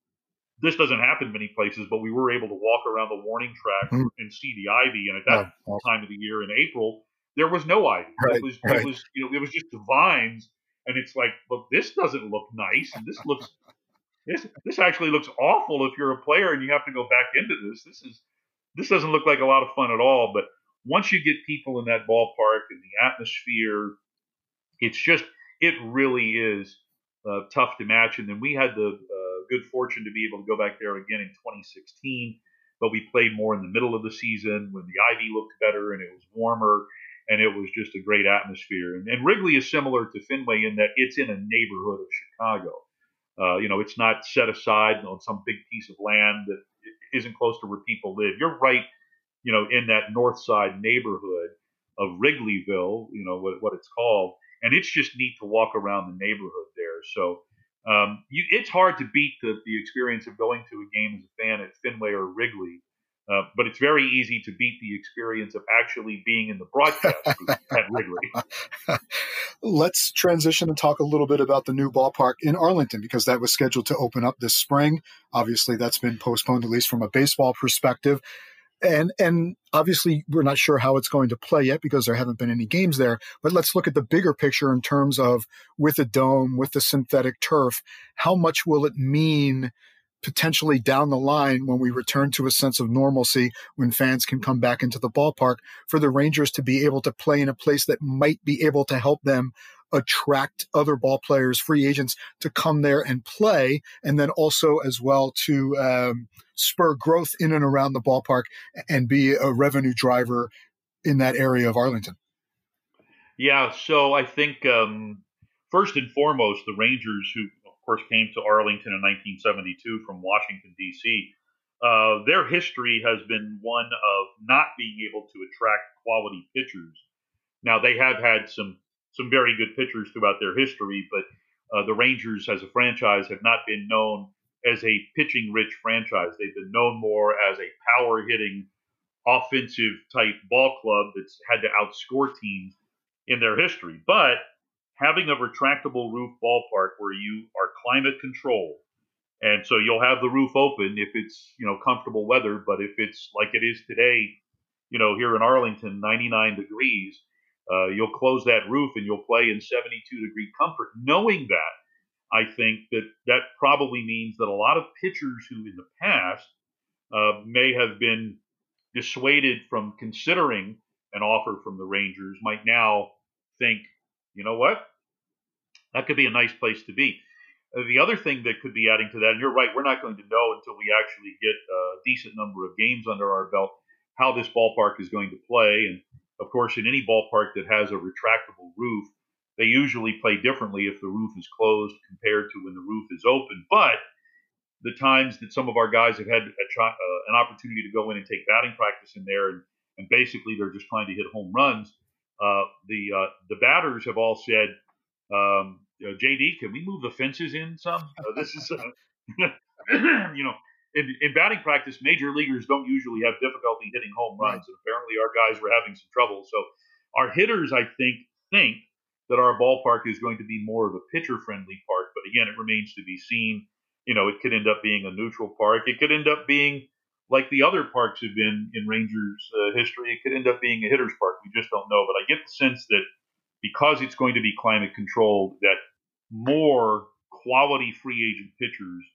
this doesn't happen many places, but we were able to walk around the warning track mm. and see the ivy. And at that oh, awesome. time of the year in April, there was no ivy. Right, it was right. it was you know it was just the vines, and it's like, look, this doesn't look nice, and this looks this this actually looks awful if you're a player and you have to go back into this. This is this doesn't look like a lot of fun at all. But once you get people in that ballpark and the atmosphere, it's just it really is uh, tough to match. And then we had the good fortune to be able to go back there again in 2016, but we played more in the middle of the season when the ivy looked better and it was warmer and it was just a great atmosphere. And, and Wrigley is similar to Fenway in that it's in a neighborhood of Chicago. Uh, you know, it's not set aside on some big piece of land that isn't close to where people live. You're right, you know, in that north side neighborhood of Wrigleyville, you know, what, what it's called. And it's just neat to walk around the neighborhood there. So um, you, it's hard to beat the, the experience of going to a game as a fan at Fenway or Wrigley. Uh, but it's very easy to beat the experience of actually being in the broadcast at Wrigley. Let's transition and talk a little bit about the new ballpark in Arlington because that was scheduled to open up this spring. Obviously, that's been postponed, at least from a baseball perspective and and obviously we're not sure how it's going to play yet because there haven't been any games there but let's look at the bigger picture in terms of with the dome with the synthetic turf how much will it mean potentially down the line when we return to a sense of normalcy when fans can come back into the ballpark for the rangers to be able to play in a place that might be able to help them attract other ball players, free agents to come there and play, and then also as well to um, spur growth in and around the ballpark and be a revenue driver in that area of Arlington. Yeah, so I think um, first and foremost, the Rangers, who of course came to Arlington in 1972 from Washington D.C. Uh, their history has been one of not being able to attract quality pitchers. Now they have had some some very good pitchers throughout their history, but uh, the Rangers as a franchise have not been known as a pitching rich franchise. They've been known more as a power hitting, offensive type ball club that's had to outscore teams in their history. But having a retractable roof ballpark where you are climate controlled, and so you'll have the roof open if it's you know comfortable weather, but if it's like it is today, you know here in Arlington, 99 degrees, uh, you'll close that roof and you'll play in 72 degree comfort. Knowing that, I think that that probably means that a lot of pitchers who in the past uh, may have been dissuaded from considering an offer from the Rangers might now think, you know what? That could be a nice place to be. Uh, the other thing that could be adding to that, and you're right, we're not going to know until we actually get a decent number of games under our belt how this ballpark is going to play. And of course, in any ballpark that has a retractable roof, they usually play differently if the roof is closed compared to when the roof is open. But the times that some of our guys have had a, uh, an opportunity to go in and take batting practice in there, and, and basically they're just trying to hit home runs, uh, the uh, the batters have all said, um, JD, can we move the fences in some? Uh, this is, you know, in, in, batting practice, major leaguers don't usually have difficulty hitting home runs, and apparently our guys were having some trouble. So our hitters, I think, think that our ballpark is going to be more of a pitcher-friendly park. But again, it remains to be seen. You know, it could end up being a neutral park. It could end up being like the other parks have been in Rangers uh, history. It could end up being a hitter's park. We just don't know. But I get the sense that because it's going to be climate controlled, that more quality free agent pitchers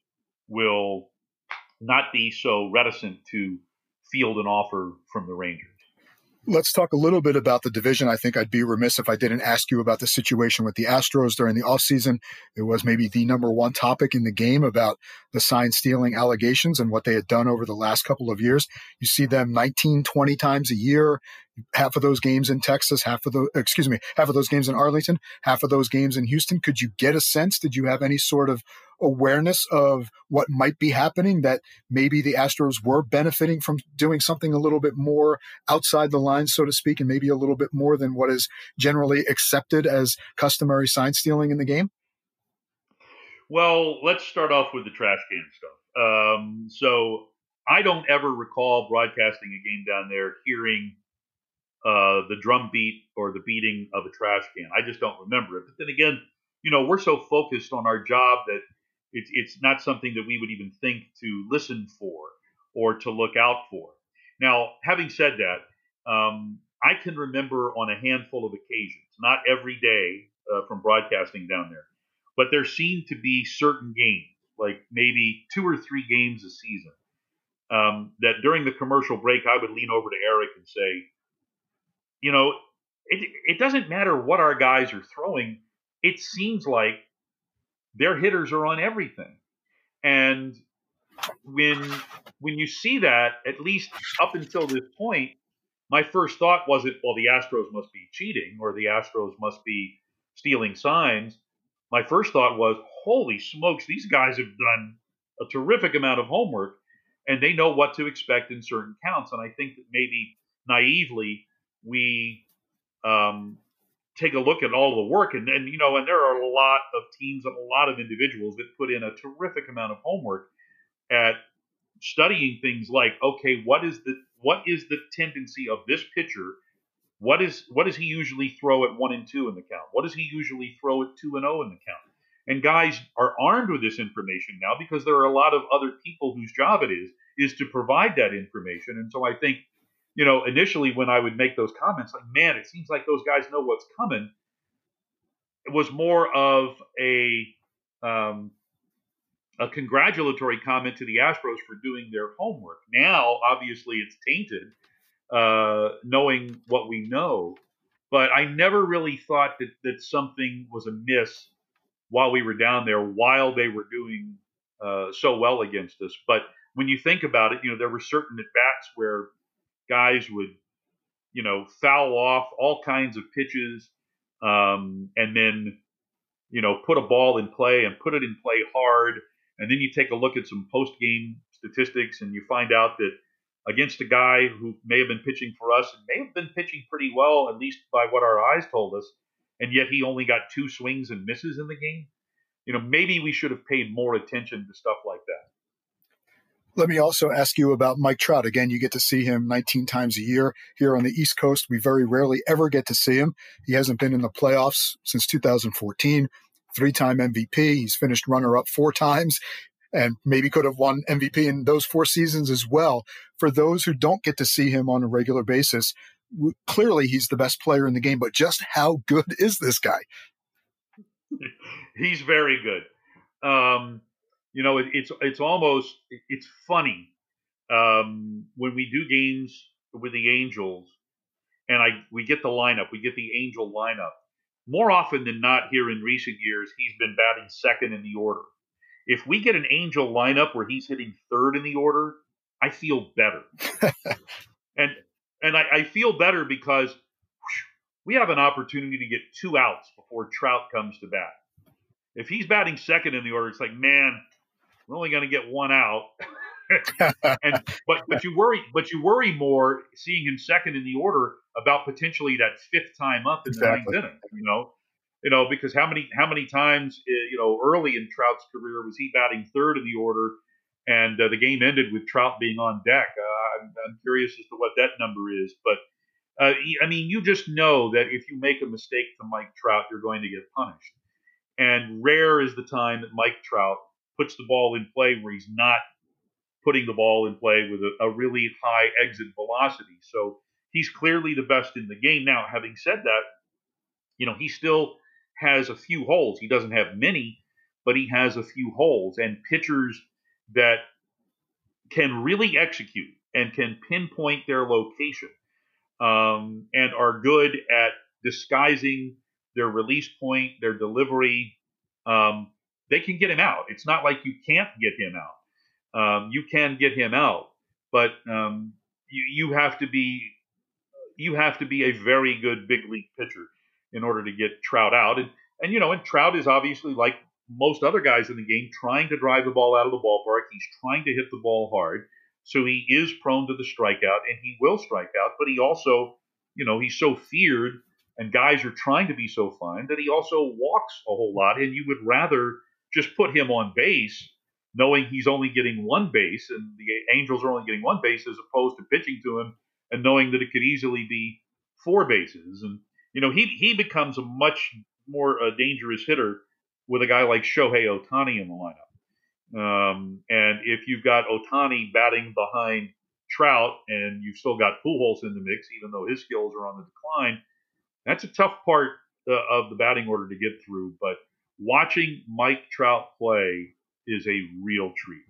will not be so reticent to field an offer from the Rangers. Let's talk a little bit about the division. I think I'd be remiss if I didn't ask you about the situation with the Astros during the offseason. It was maybe the number one topic in the game about the sign stealing allegations and what they had done over the last couple of years. You see them 19, 20 times a year half of those games in Texas, half of the excuse me, half of those games in Arlington, half of those games in Houston. Could you get a sense? Did you have any sort of awareness of what might be happening that maybe the Astros were benefiting from doing something a little bit more outside the lines, so to speak, and maybe a little bit more than what is generally accepted as customary sign stealing in the game? Well, let's start off with the trash can stuff. Um, so I don't ever recall broadcasting a game down there hearing uh, the drum beat or the beating of a trash can. I just don't remember it. But then again, you know, we're so focused on our job that it's it's not something that we would even think to listen for or to look out for. Now, having said that, um, I can remember on a handful of occasions, not every day uh, from broadcasting down there, but there seemed to be certain games, like maybe two or three games a season, um, that during the commercial break I would lean over to Eric and say, you know, it, it doesn't matter what our guys are throwing. It seems like their hitters are on everything. And when when you see that, at least up until this point, my first thought wasn't, well, the Astros must be cheating or the Astros must be stealing signs. My first thought was, holy smokes, these guys have done a terrific amount of homework and they know what to expect in certain counts. And I think that maybe naively we um, take a look at all the work and, and you know and there are a lot of teams and a lot of individuals that put in a terrific amount of homework at studying things like okay what is the what is the tendency of this pitcher? What is what does he usually throw at one and two in the count? What does he usually throw at two and oh in the count? And guys are armed with this information now because there are a lot of other people whose job it is is to provide that information. And so i think you know, initially when I would make those comments, like, man, it seems like those guys know what's coming. It was more of a um, a congratulatory comment to the Astros for doing their homework. Now, obviously, it's tainted, uh, knowing what we know. But I never really thought that, that something was amiss while we were down there, while they were doing uh, so well against us. But when you think about it, you know, there were certain at bats where guys would, you know, foul off all kinds of pitches, um, and then, you know, put a ball in play and put it in play hard. And then you take a look at some post game statistics and you find out that against a guy who may have been pitching for us and may have been pitching pretty well, at least by what our eyes told us, and yet he only got two swings and misses in the game. You know, maybe we should have paid more attention to stuff like that. Let me also ask you about Mike Trout. Again, you get to see him 19 times a year here on the East Coast. We very rarely ever get to see him. He hasn't been in the playoffs since 2014, three time MVP. He's finished runner up four times and maybe could have won MVP in those four seasons as well. For those who don't get to see him on a regular basis, clearly he's the best player in the game, but just how good is this guy? He's very good. Um, you know, it, it's it's almost it's funny um, when we do games with the Angels, and I we get the lineup, we get the Angel lineup. More often than not, here in recent years, he's been batting second in the order. If we get an Angel lineup where he's hitting third in the order, I feel better, and and I, I feel better because whew, we have an opportunity to get two outs before Trout comes to bat. If he's batting second in the order, it's like, man, we're only going to get one out. and but but you worry but you worry more seeing him second in the order about potentially that fifth time up in exactly. the ninth inning. You know, you know because how many how many times eh, you know early in Trout's career was he batting third in the order, and uh, the game ended with Trout being on deck. Uh, I'm, I'm, curious as to what that number is, but. Uh, I mean, you just know that if you make a mistake to Mike Trout, you're going to get punished. And rare is the time that Mike Trout puts the ball in play where he's not putting the ball in play with a, a really high exit velocity. So he's clearly the best in the game. Now, having said that, you know, he still has a few holes. He doesn't have many, but he has a few holes. And pitchers that can really execute and can pinpoint their location um, and are good at disguising their release point, their delivery, um, they can get him out. It's not like you can't get him out. Um, you can get him out, but um, you, you have to be you have to be a very good big league pitcher in order to get Trout out. And and you know, and Trout is obviously like most other guys in the game, trying to drive the ball out of the ballpark. He's trying to hit the ball hard, so he is prone to the strikeout, and he will strike out. But he also, you know, he's so feared, and guys are trying to be so fine that he also walks a whole lot. And you would rather just put him on base, knowing he's only getting one base and the Angels are only getting one base, as opposed to pitching to him and knowing that it could easily be four bases. And you know, he he becomes a much more uh, dangerous hitter with a guy like Shohei Ohtani in the lineup. Um, and if you've got Ohtani batting behind Trout and you've still got Pujols in the mix, even though his skills are on the decline, that's a tough part uh, of the batting order to get through. But watching Mike Trout play is a real treat.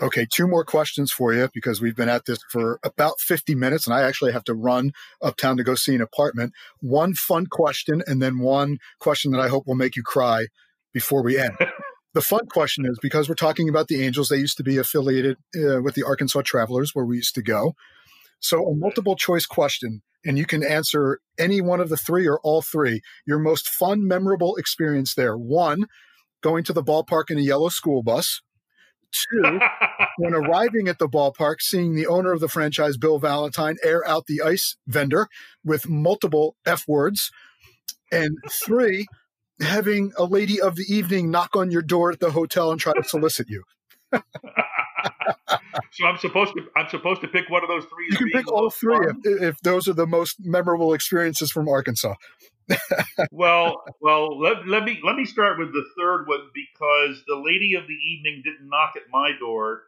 Okay, two more questions for you because we've been at this for about 50 minutes and I actually have to run uptown to go see an apartment. One fun question and then one question that I hope will make you cry before we end. the fun question is because we're talking about the Angels, they used to be affiliated uh, with the Arkansas Travelers, where we used to go. So, a multiple choice question, and you can answer any one of the three or all three. Your most fun, memorable experience there. One, going to the ballpark in a yellow school bus. Two, when arriving at the ballpark, seeing the owner of the franchise, Bill Valentine, air out the ice vendor with multiple F words. And three, having a lady of the evening knock on your door at the hotel and try to solicit you. so I'm supposed to I'm supposed to pick one of those three. You can pick all three if, if, those are the most memorable experiences from Arkansas. well, well, let, let me let me start with the third one because the lady of the evening didn't knock at my door.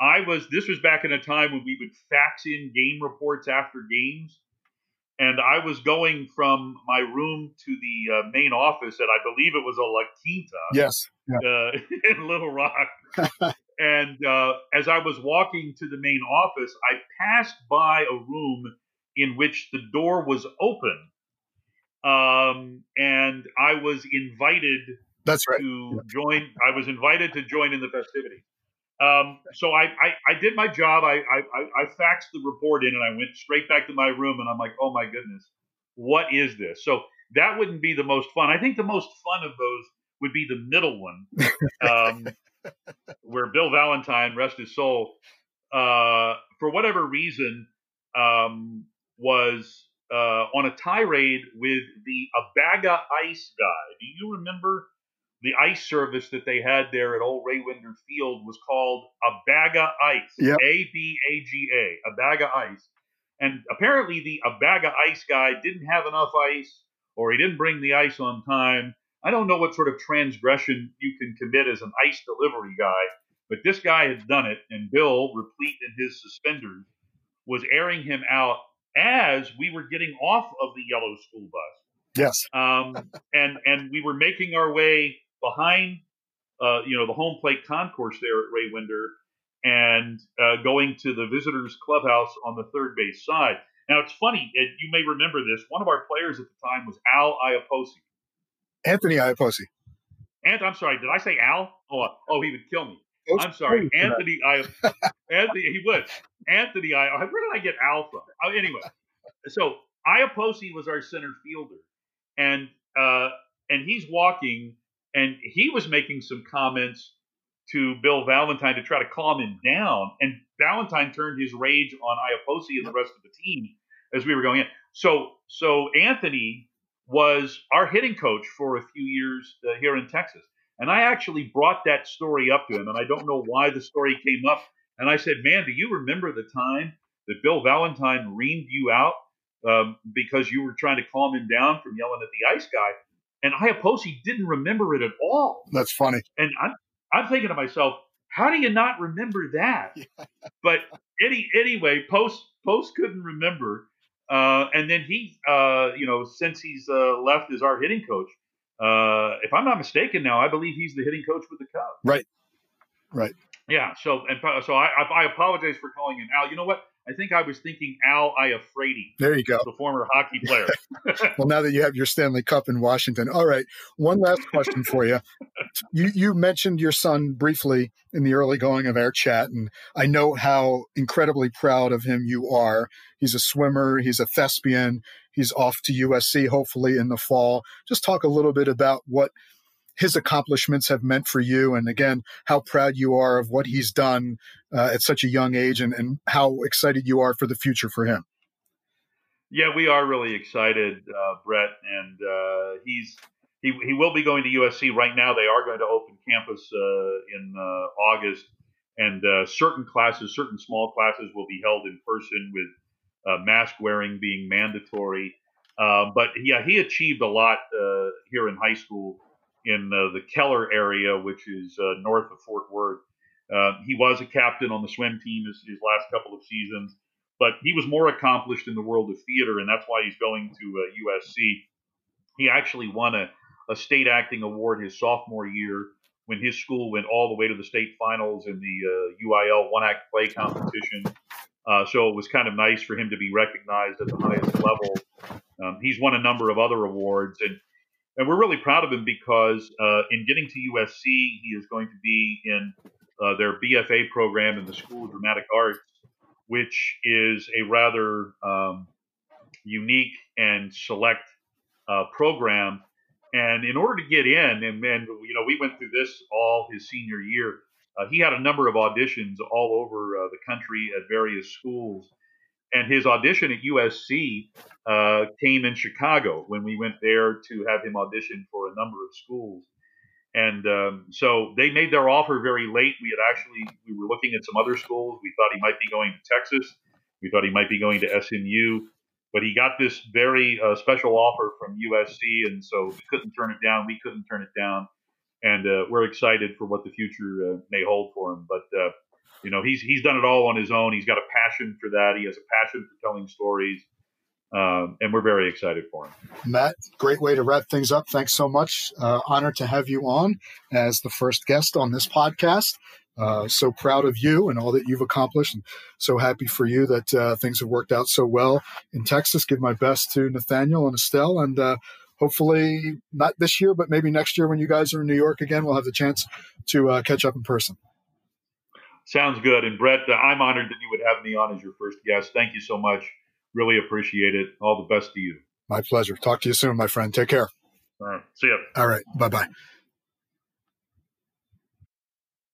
I was this was back in a time when we would fax in game reports after games and I was going from my room to the uh, main office at I believe it was a La Quinta, yes, yeah. uh, in Little Rock. and uh, as I was walking to the main office, I passed by a room in which the door was open, um, and I was invited. That's right. To join, I was invited to join in the festivities. Um, so I, I, I, did my job. I, I, I faxed the report in and I went straight back to my room and I'm like, oh my goodness, what is this? So that wouldn't be the most fun. I think the most fun of those would be the middle one, um, where Bill Valentine, rest his soul, uh, for whatever reason, um, was uh, on a tirade with the Abaga Ice guy. Do you remember the ice service that they had there at Old Ray Winder Field was called Abaga Ice. Yep. A B A G A. Abaga Ice. And apparently the Abaga Ice guy didn't have enough ice or he didn't bring the ice on time. I don't know what sort of transgression you can commit as an ice delivery guy, but this guy had done it, and Bill, replete in his suspenders, was airing him out as we were getting off of the yellow school bus. Yes. Um, and and we were making our way behind, uh, you know, the home plate concourse there at Ray Winder and uh, going to the visitors clubhouse on the third base side. Now it's funny, it, you may remember this. One of our players at the time was Al Iapoce. Anthony Iapoce. And I'm sorry, did I say Al? Oh, oh, he would kill me. I'm sorry, Anthony. I, Anthony, he would. Anthony, I. Where did I get Al from? Oh, anyway, so Iapoce was our center fielder, and uh, and he's walking, and he was making some comments to Bill Valentine to try to calm him down. And Valentine turned his rage on Iapoce and the rest of the team as we were going in. So, so Anthony was our hitting coach for a few years uh, here in Texas. And I actually brought that story up to him, and I don't know why the story came up. And I said, "Man, do you remember the time that Bill Valentine reamed you out um, because you were trying to calm him down from yelling at the ice guy?" And Iapoce didn't remember it at all. That's funny. And I'm, I'm thinking to myself, how do you not remember that? But any, anyway, Post Post couldn't remember. Uh, and then he, uh, you know, since he's uh, left as our hitting coach, uh, if I'm not mistaken, now I believe he's the hitting coach with the Cubs. Right. Right. Yeah. So and so I, I apologize for calling him Al. You know what? I think I was thinking Al Iafrate. There you go. The former hockey player. well, now that you have your Stanley Cup in Washington. All right. One last question for you. You you mentioned your son briefly in the early going of our chat, and I know how incredibly proud of him you are. He's a swimmer, he's a thespian, he's off to USC hopefully in the fall. Just talk a little bit about what his accomplishments have meant for you, and again, how proud you are of what he's done uh, at such a young age, and, and how excited you are for the future for him. Yeah, we are really excited, uh, Brett, and uh, he's he he will be going to USC right now. They are going to open campus uh, in uh, August, and uh, certain classes, certain small classes, will be held in person with mask wearing being mandatory. but yeah, he achieved a lot here in high school in uh, the Keller area, which is uh, north of Fort Worth. Uh, he was a captain on the swim team his, his, last couple of seasons, but he was more accomplished in the world of theater, and that's why he's going to USC. He actually won a, a state acting award his sophomore year when his school went all the way to the state finals in the UIL one act play competition. Uh, so it was kind of nice for him to be recognized at the highest level. Um, he's won a number of other awards, and and we're really proud of him because uh, in getting to USC, he is going to be in uh, their BFA program in the School of Dramatic Arts, which is a rather um, unique and select uh, program. And in order to get in, and, and you know, we went through this all his senior year. Uh, he had a number of auditions all over uh, the country at various schools, and his audition at USC uh, came in Chicago when we went there to have him audition for a number of schools. And um, so they made their offer very late. We had actually we were looking at some other schools. We thought he might be going to Texas. We thought he might be going to SMU, but he got this very uh, special offer from USC, and so we couldn't turn it down. We couldn't turn it down, and uh, we're excited for what the future uh, may hold for him. But uh, you know, he's he's done it all on his own. He's got a passion for that. He has a passion for telling stories. Um, and we're very excited for him. Matt, great way to wrap things up. Thanks so much. Uh, honored to have you on as the first guest on this podcast. Uh, so proud of you and all that you've accomplished, and so happy for you that uh, things have worked out so well in Texas. Give my best to Nathaniel and Estelle, and uh, hopefully not this year, but maybe next year when you guys are in New York again, we'll have the chance to uh, catch up in person. Sounds good. And Brett, uh, I'm honored that you would have me on as your first guest. Thank you so much. Really appreciate it. All the best to you. My pleasure. Talk to you soon, my friend. Take care. All right. See ya. All right. Bye bye.